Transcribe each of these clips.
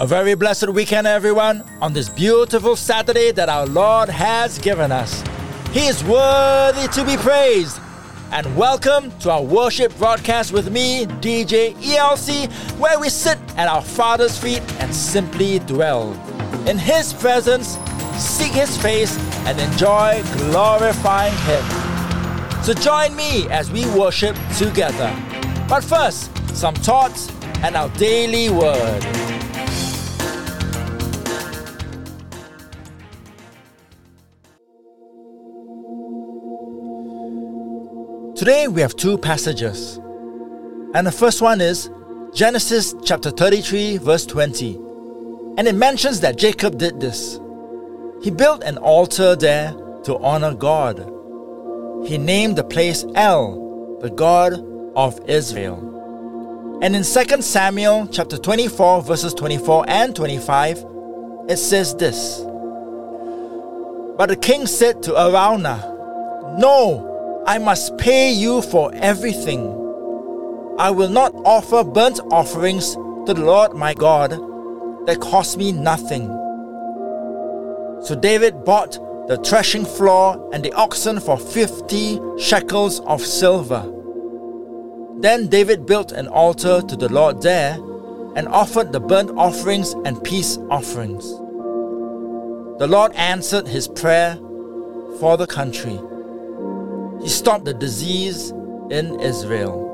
A very blessed weekend, everyone, on this beautiful Saturday that our Lord has given us. He is worthy to be praised. And welcome to our worship broadcast with me, DJ ELC, where we sit at our Father's feet and simply dwell. In His presence, seek His face, and enjoy glorifying Him. So join me as we worship together. But first, some thoughts and our daily word. Today we have two passages. And the first one is Genesis chapter 33, verse 20. And it mentions that Jacob did this. He built an altar there to honor God. He named the place El, the God of Israel. And in 2 Samuel chapter 24, verses 24 and 25, it says this But the king said to Araunah, No, I must pay you for everything. I will not offer burnt offerings to the Lord my God that cost me nothing. So David bought the threshing floor and the oxen for fifty shekels of silver. Then David built an altar to the Lord there and offered the burnt offerings and peace offerings. The Lord answered his prayer for the country. He stopped the disease in Israel.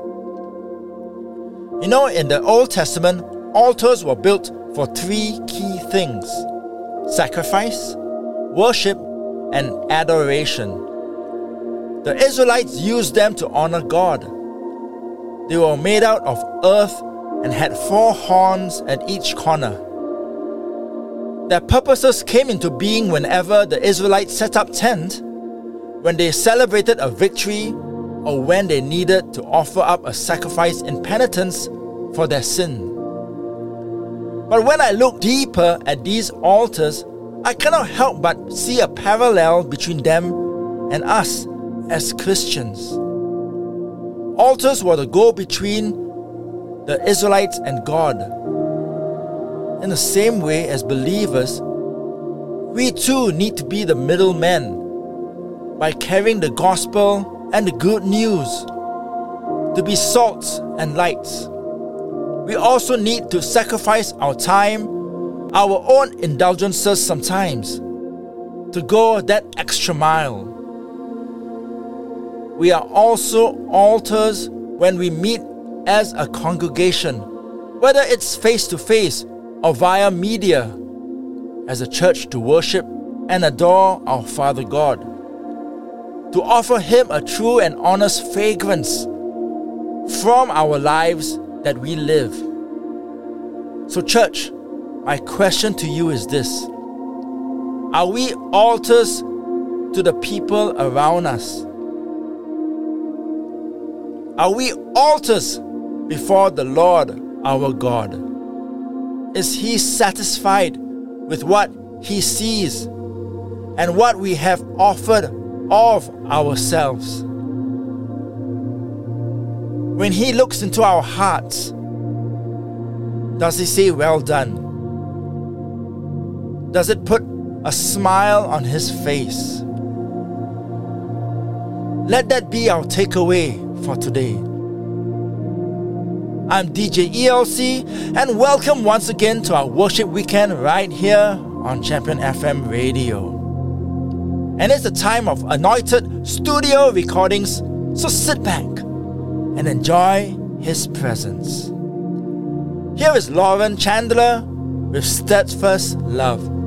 You know, in the Old Testament, altars were built for three key things sacrifice, worship, and adoration. The Israelites used them to honor God. They were made out of earth and had four horns at each corner. Their purposes came into being whenever the Israelites set up tent when they celebrated a victory or when they needed to offer up a sacrifice in penitence for their sin. But when I look deeper at these altars, I cannot help but see a parallel between them and us as Christians. Altars were the go between the Israelites and God. In the same way as believers, we too need to be the middlemen by carrying the gospel and the good news to be salts and lights. We also need to sacrifice our time, our own indulgences sometimes, to go that extra mile. We are also altars when we meet as a congregation, whether it's face to face or via media, as a church to worship and adore our Father God to offer Him a true and honest fragrance from our lives that we live. So, church, my question to you is this Are we altars to the people around us? Are we altars before the Lord our God? Is He satisfied with what He sees and what we have offered of ourselves. When He looks into our hearts, does He say, Well done? Does it put a smile on His face? Let that be our takeaway for today. I'm DJ ELC, and welcome once again to our worship weekend right here on Champion FM Radio and it's a time of anointed studio recordings, so sit back and enjoy His presence. Here is Lauren Chandler with Steadfast Love.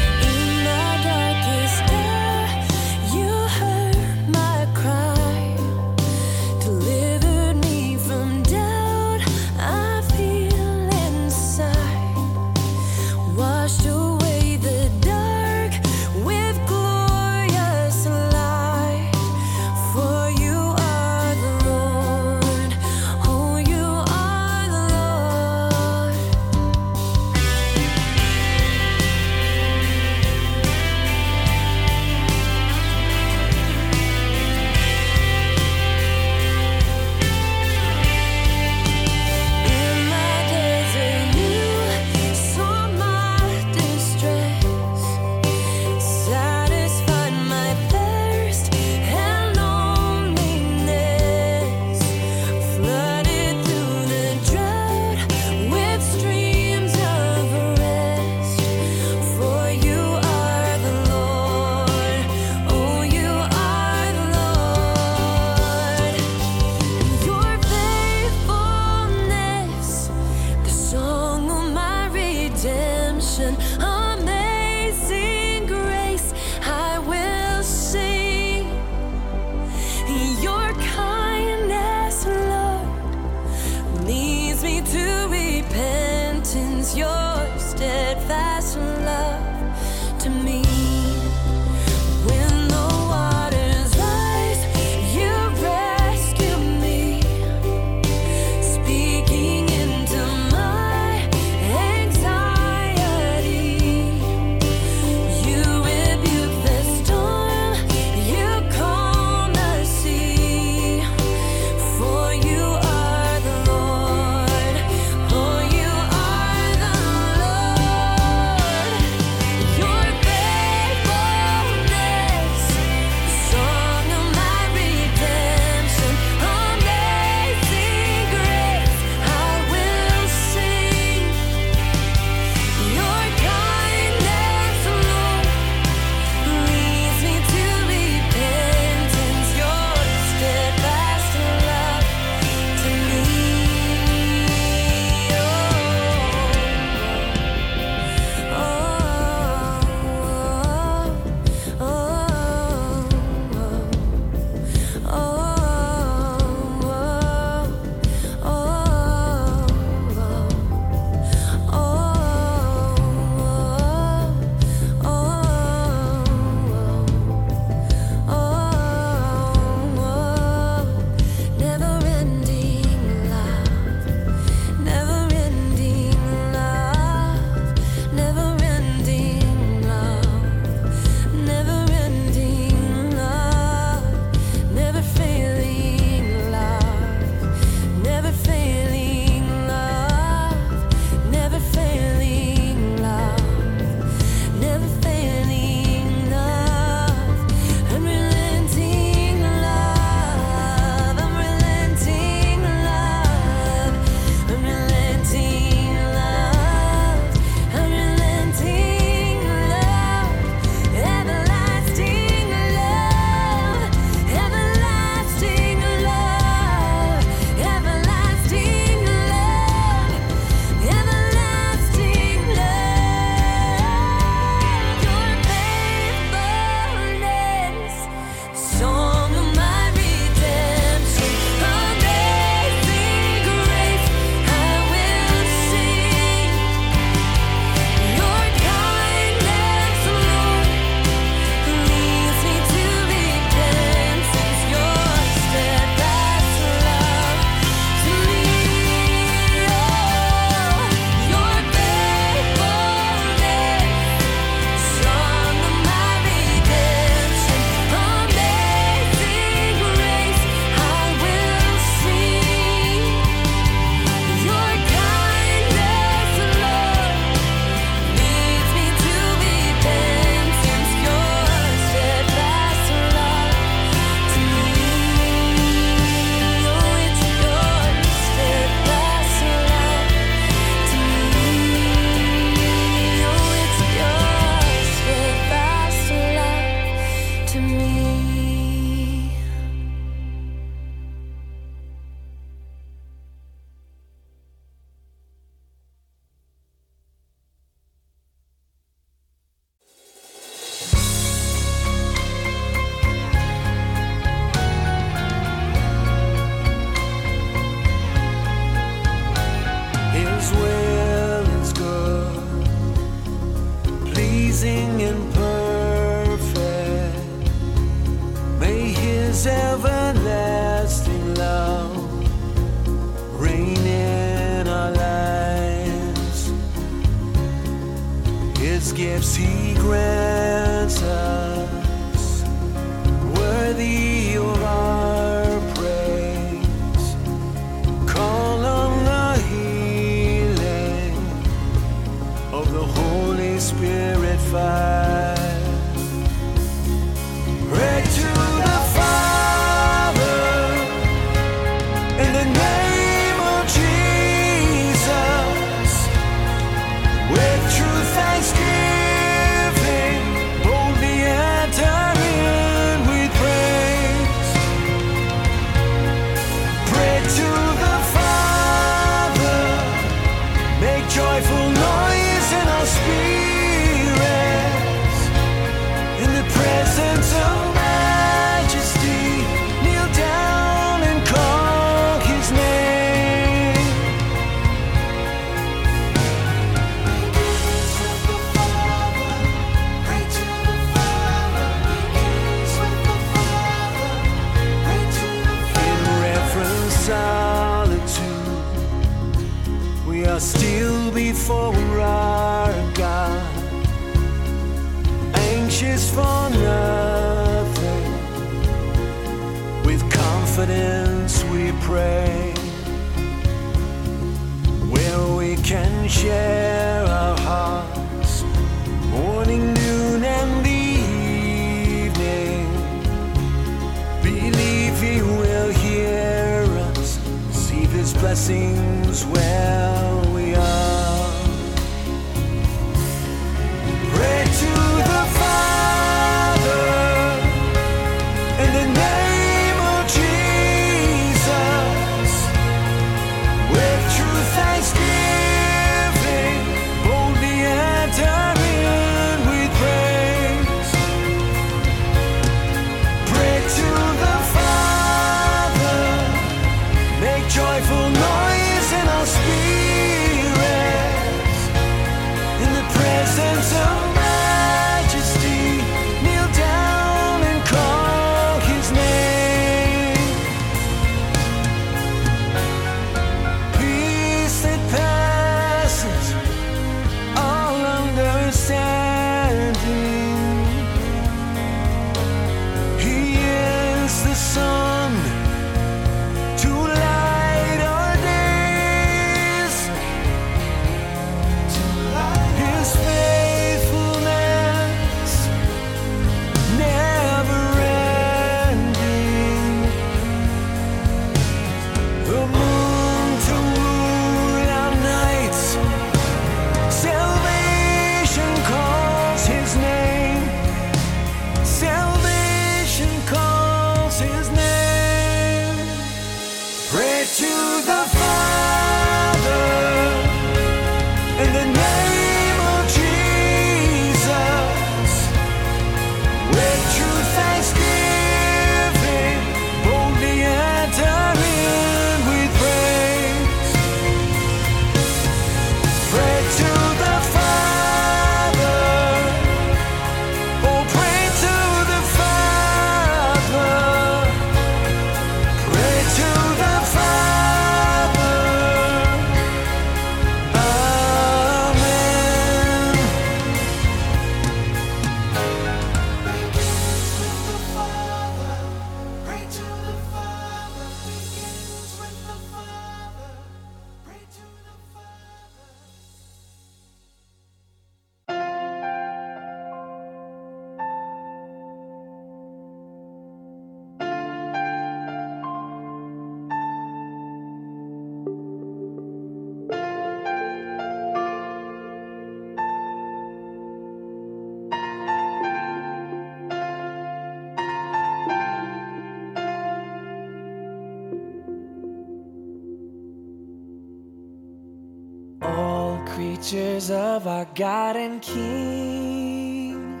creatures of our God and King.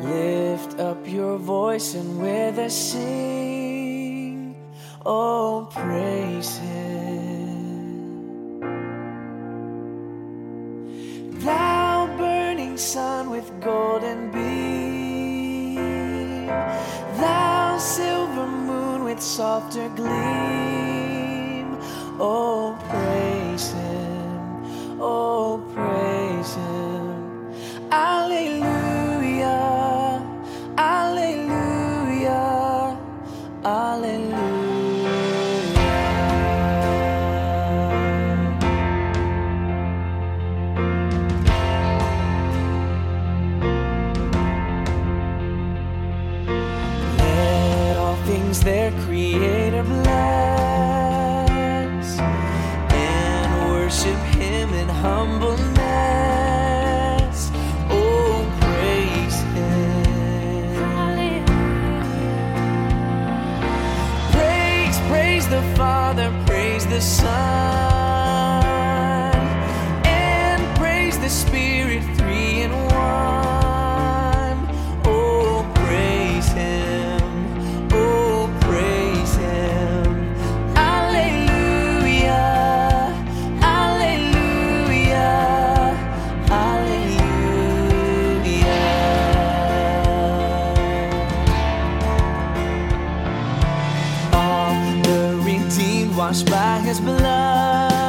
Lift up your voice and with us sing, oh, praise Him. Thou burning sun with golden beam, thou silver moon with softer gleam. By his blood.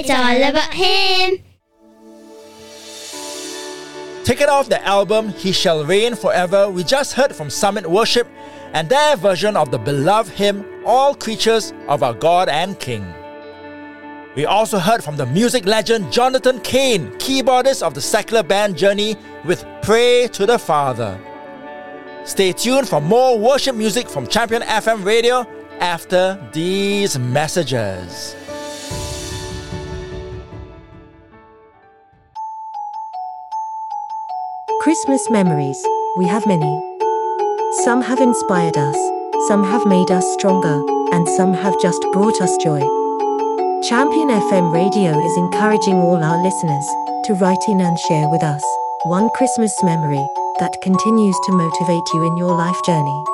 It's all about him. Taken off the album He Shall Reign Forever, we just heard from Summit Worship and their version of the beloved hymn All Creatures of Our God and King. We also heard from the music legend Jonathan Cain, keyboardist of the secular band Journey, with Pray to the Father. Stay tuned for more worship music from Champion FM Radio after these messages. Christmas memories, we have many. Some have inspired us, some have made us stronger, and some have just brought us joy. Champion FM Radio is encouraging all our listeners to write in and share with us one Christmas memory that continues to motivate you in your life journey.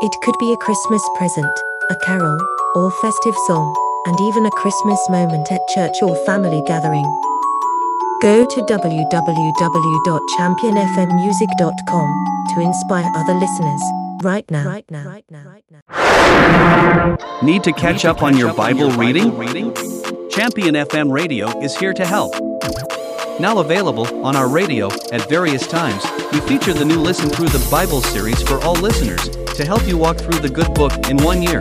It could be a Christmas present, a carol, or festive song, and even a Christmas moment at church or family gathering. Go to www.championfmmusic.com to inspire other listeners right now. Right now. Right now. Right now. Need to catch up on your Bible reading? Champion FM Radio is here to help. Now available on our radio at various times, we feature the new Listen Through the Bible series for all listeners to help you walk through the good book in one year.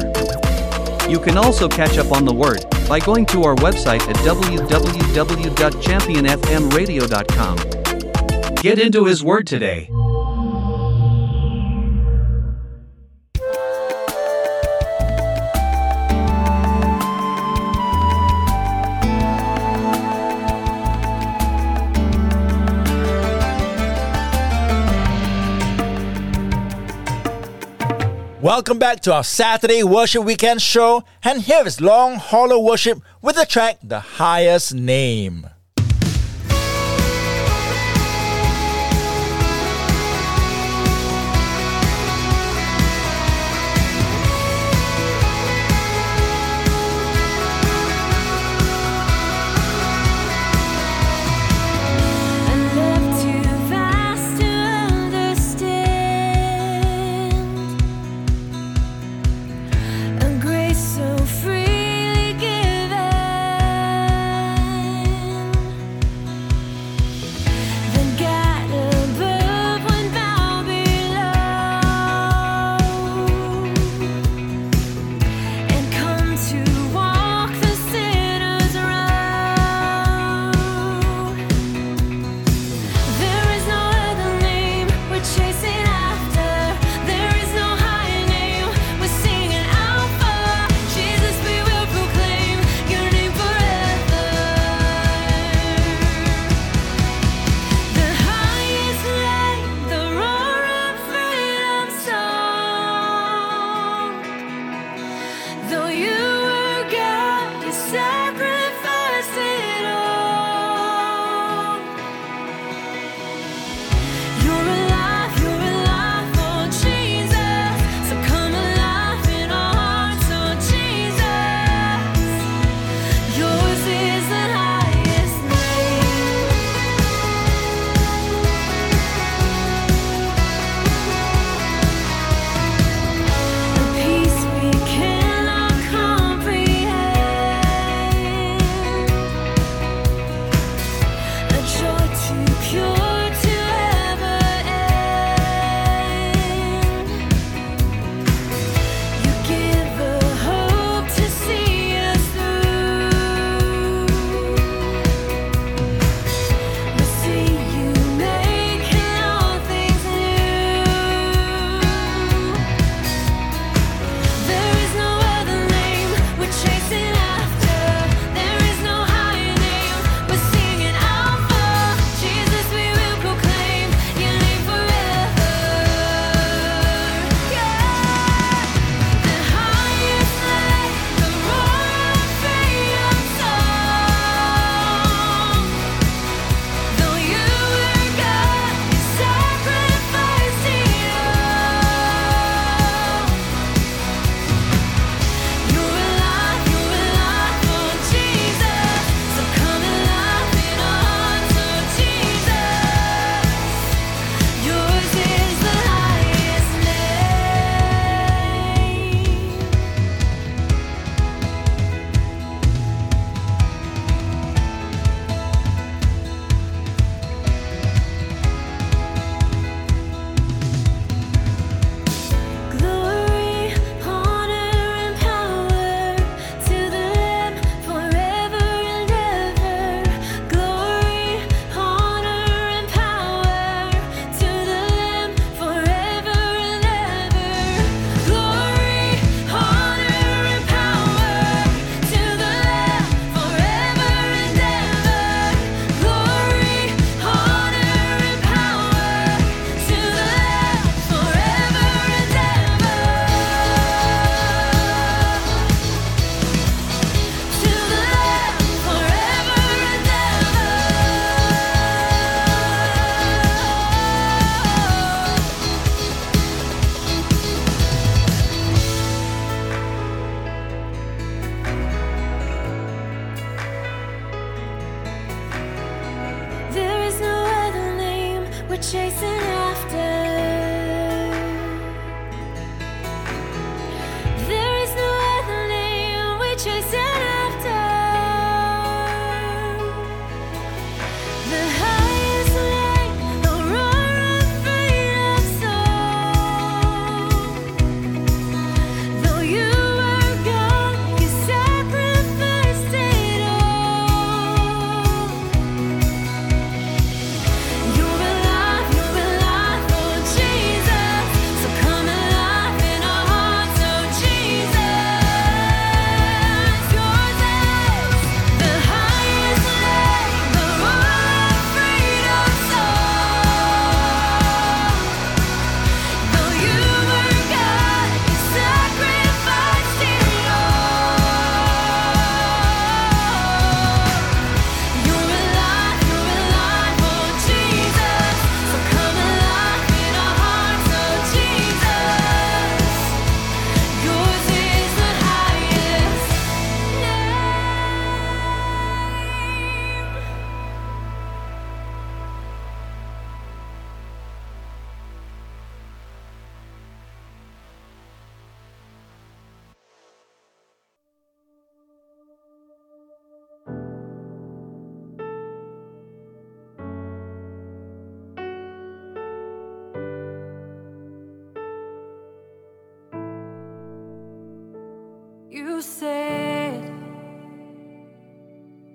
You can also catch up on the Word by going to our website at www.championfmradio.com. Get into His Word today. Welcome back to our Saturday Worship Weekend show, and here is Long Hollow Worship with the track The Highest Name.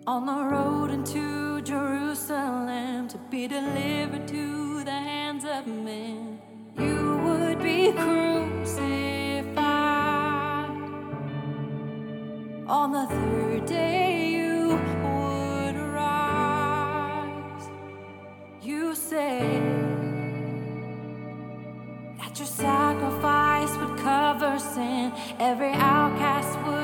on the road into Jerusalem to be delivered to the hands of men. You would be crucified on the third day. You would rise. You said that your sacrifice would cover sin, every outcast would.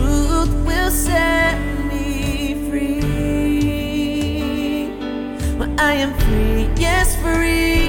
truth will set me free. I am free, yes, free.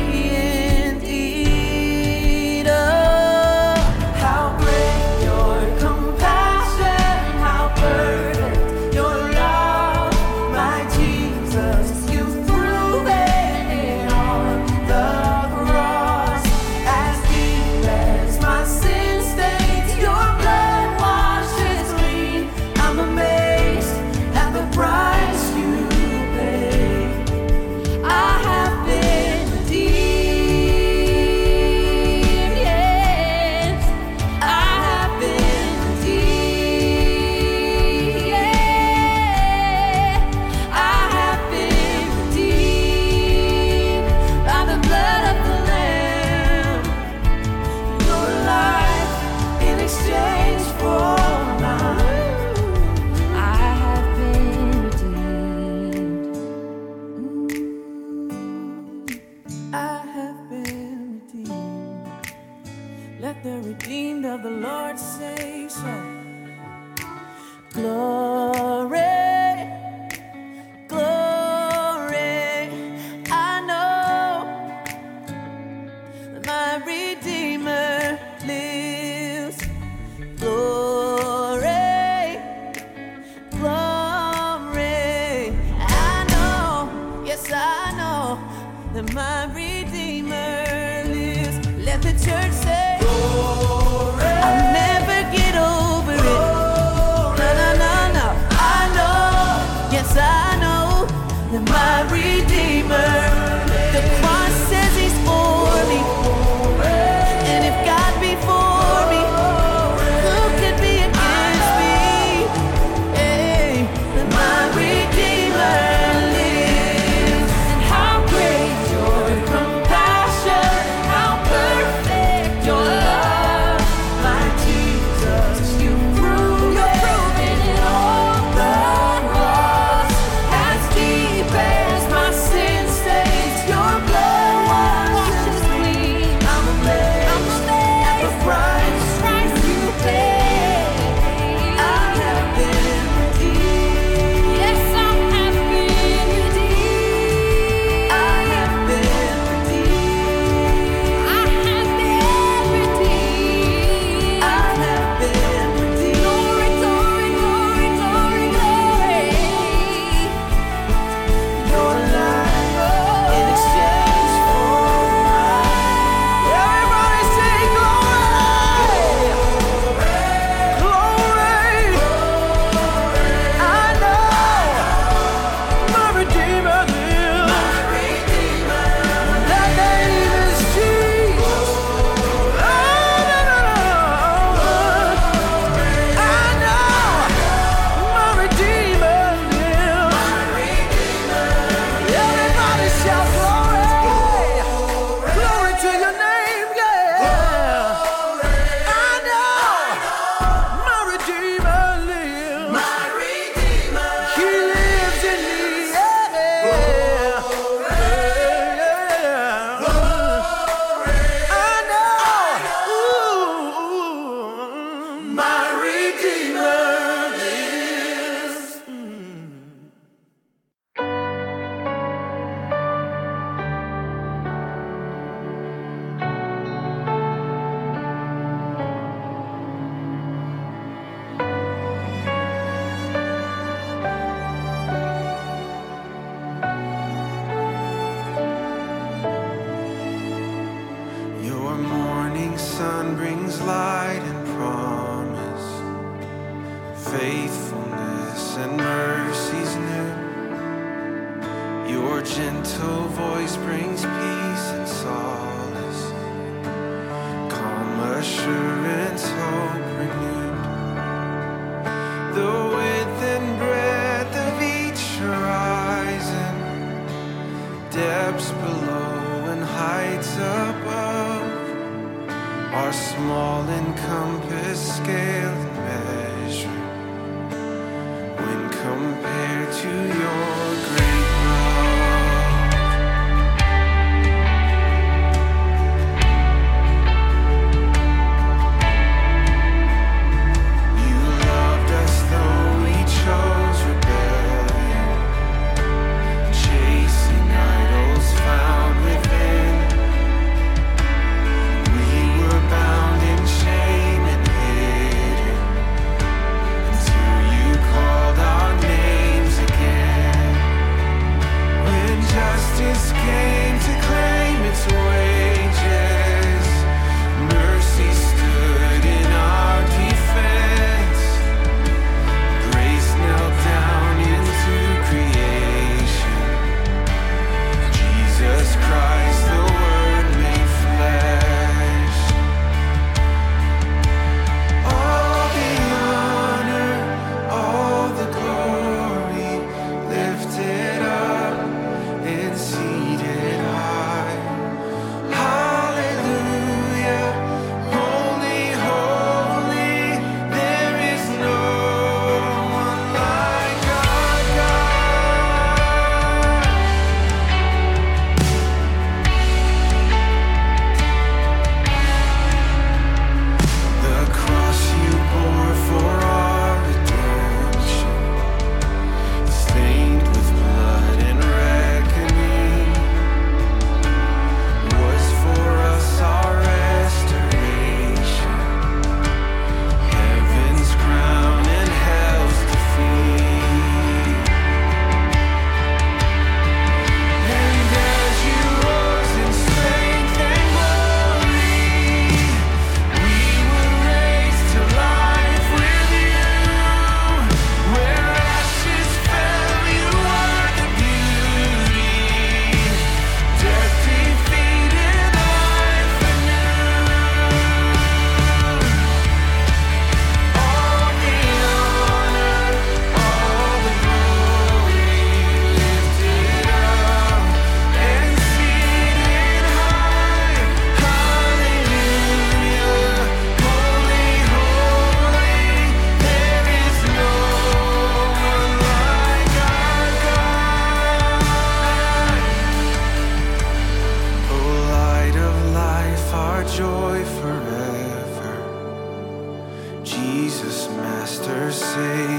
Master,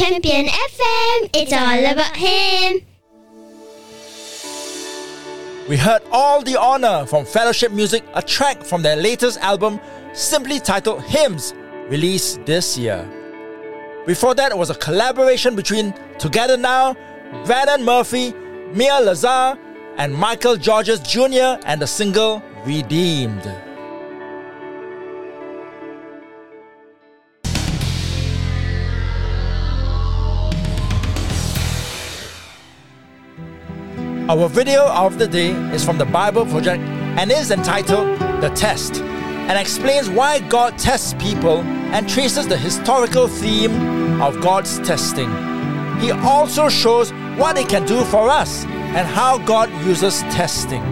Champion FM, it's all about him. We heard All the Honor from Fellowship Music, a track from their latest album, simply titled Hymns, released this year. Before that, it was a collaboration between Together Now, Vannon Murphy, Mia Lazar, and Michael Georges Jr. and the single Redeemed. Our video of the day is from the Bible Project and is entitled The Test and explains why God tests people and traces the historical theme of God's testing. He also shows what it can do for us and how God uses testing.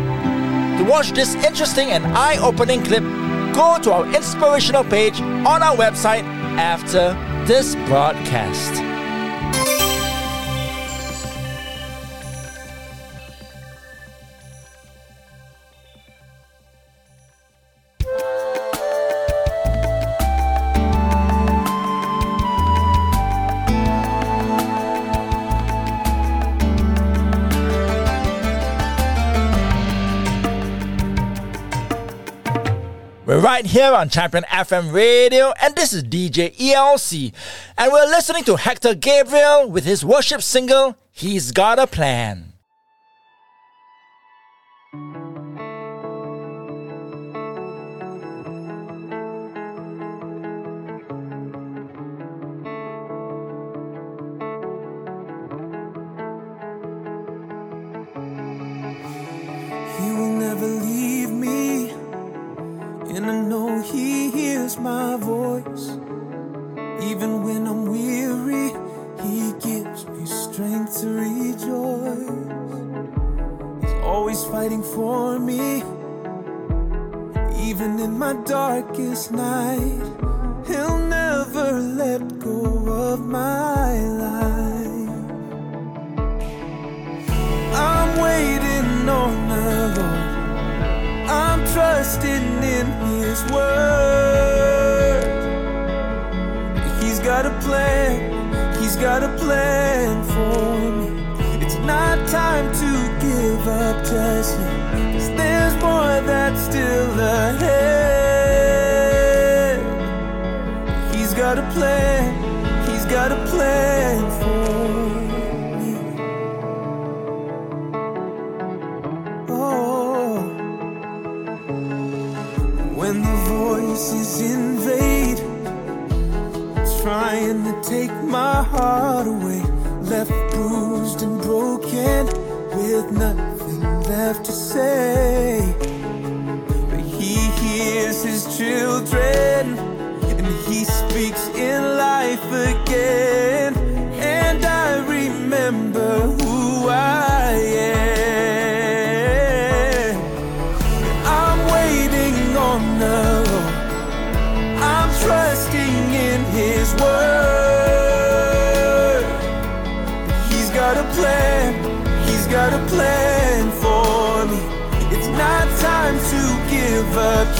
To watch this interesting and eye opening clip, go to our inspirational page on our website after this broadcast. We're right here on Champion FM Radio, and this is DJ ELC. And we're listening to Hector Gabriel with his worship single, He's Got a Plan.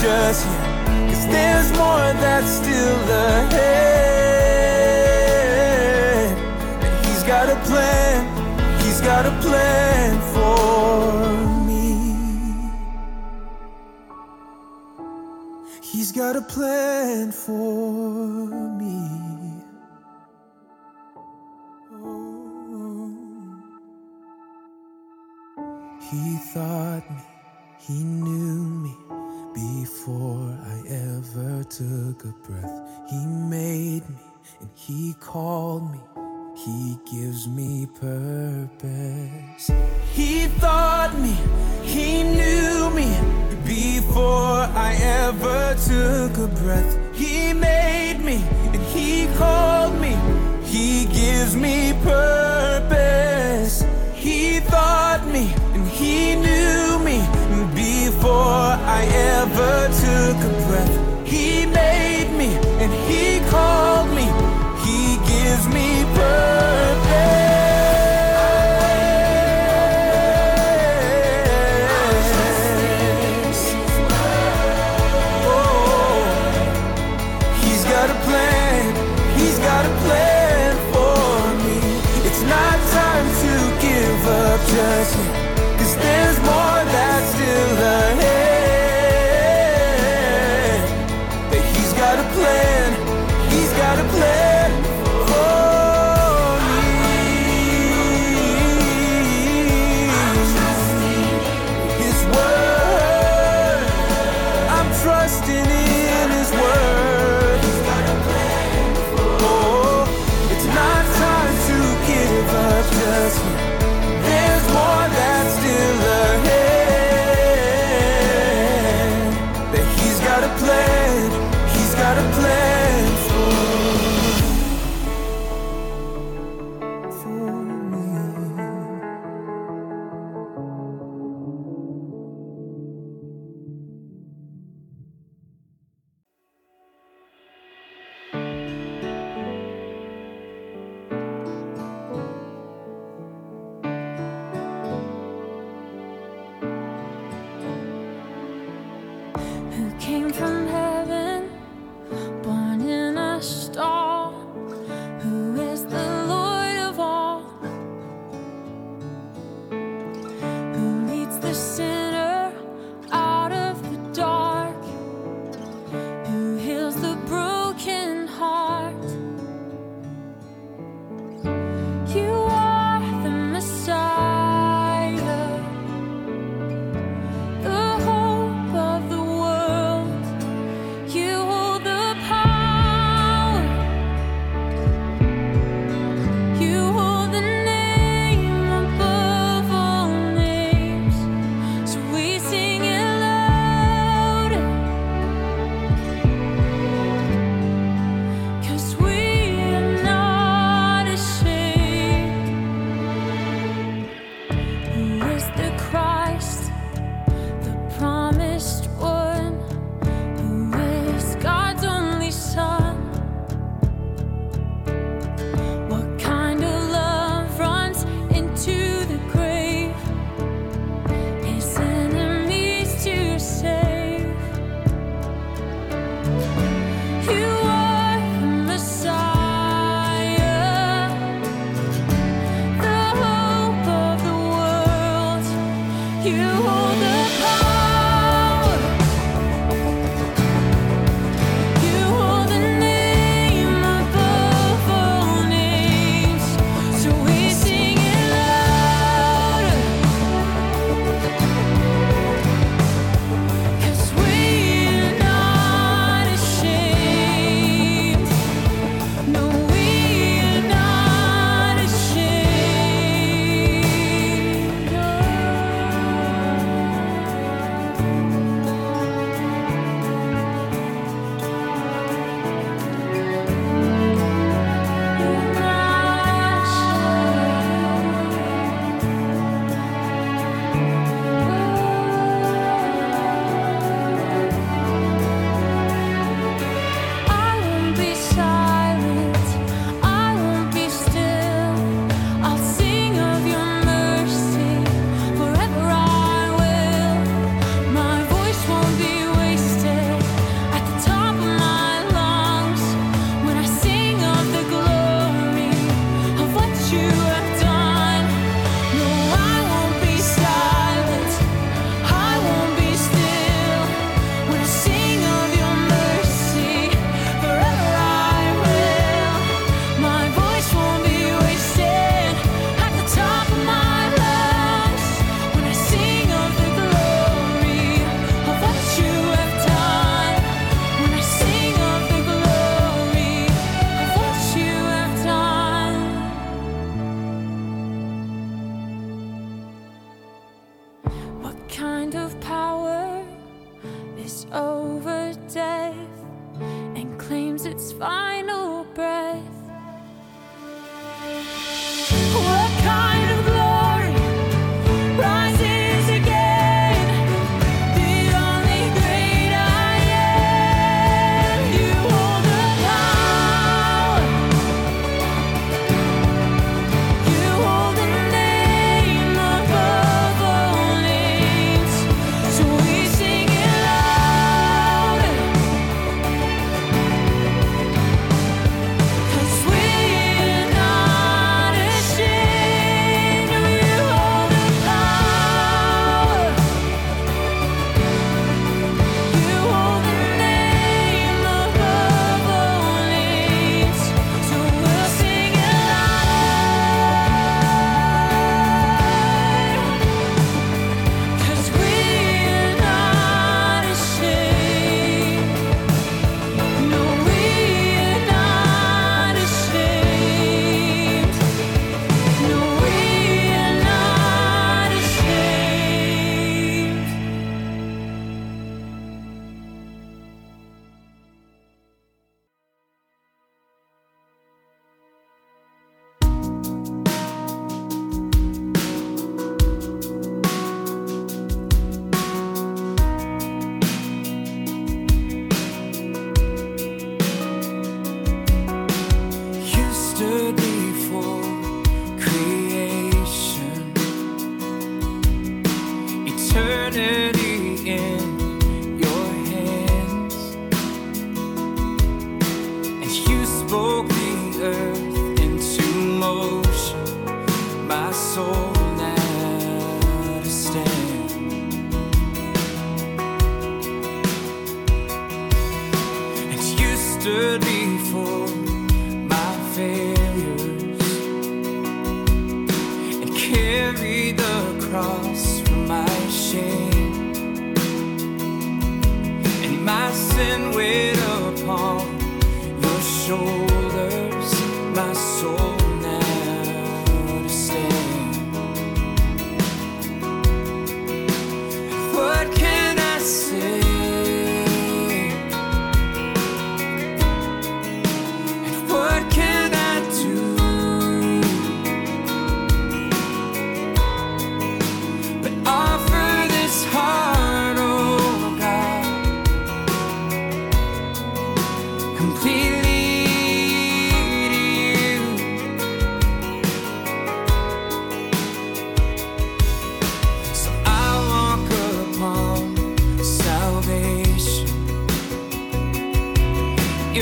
Just yet. 'cause there's more that's still ahead. Took a breath. He made me and he called me. He gives me purpose. He thought me, he knew me before I ever took a breath. He made me and he called me. He gives me purpose. He thought me and he knew me before I ever took a breath. He made me and he called me. He gives me purpose.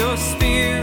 Your spirit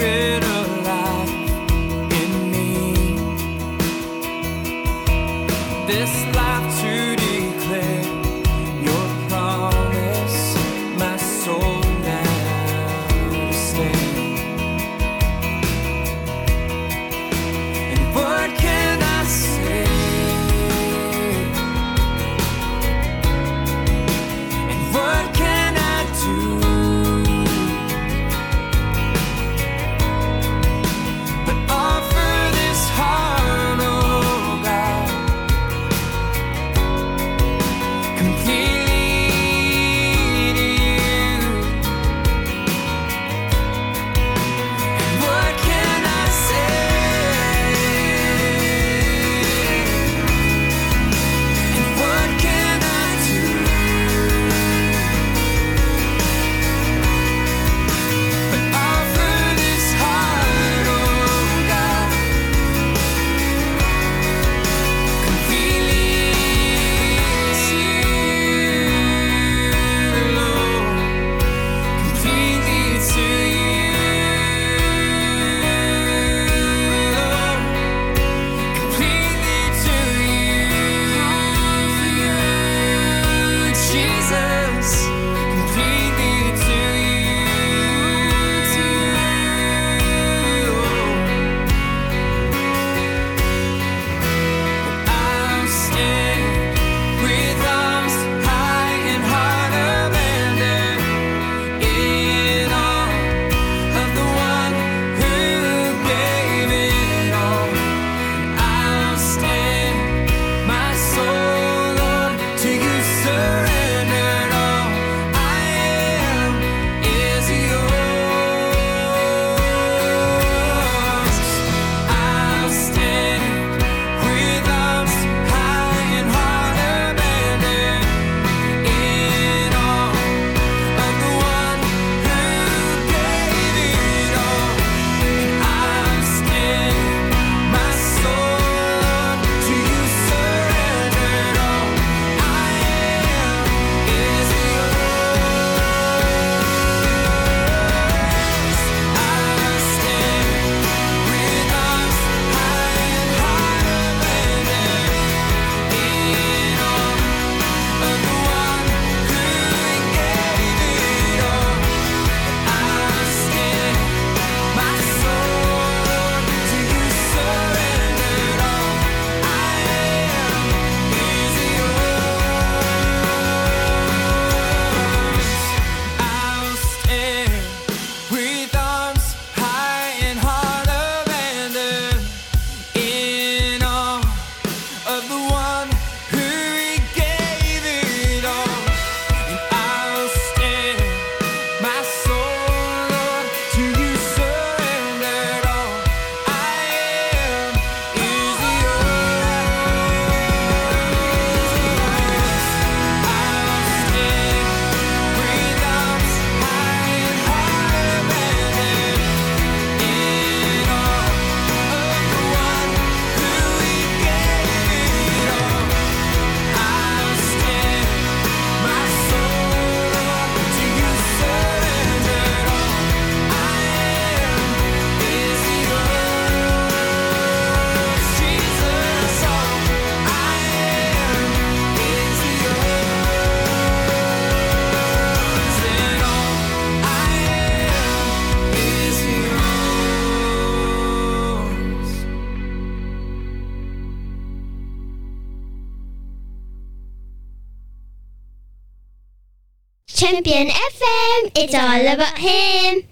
Champion FM, it's all about him.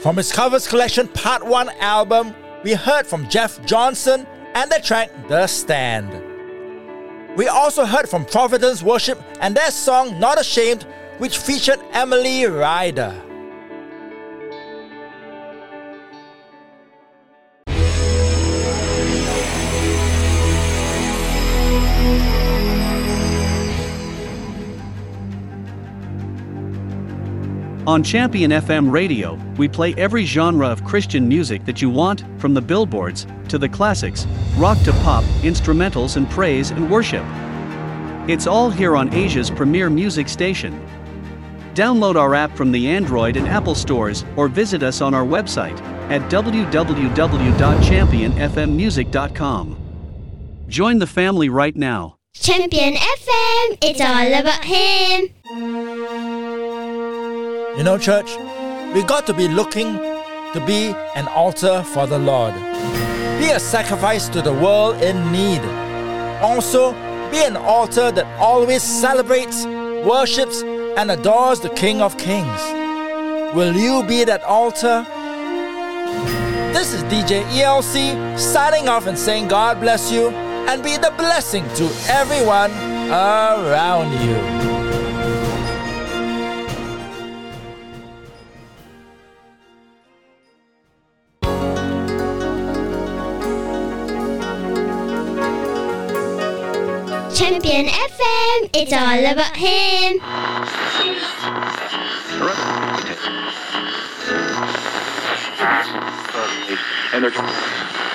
From his covers collection Part 1 album, we heard from Jeff Johnson and the track The Stand. We also heard from Providence Worship and their song Not Ashamed, which featured Emily Ryder. On Champion FM radio, we play every genre of Christian music that you want, from the billboards to the classics, rock to pop, instrumentals and praise and worship. It's all here on Asia's premier music station. Download our app from the Android and Apple stores or visit us on our website at www.championfmmusic.com. Join the family right now. Champion FM, it's all about him. You know, church, we got to be looking to be an altar for the Lord. Be a sacrifice to the world in need. Also, be an altar that always celebrates, worships, and adores the King of Kings. Will you be that altar? This is DJ ELC signing off and saying God bless you and be the blessing to everyone around you. Champion FM, it's all about him. Energy.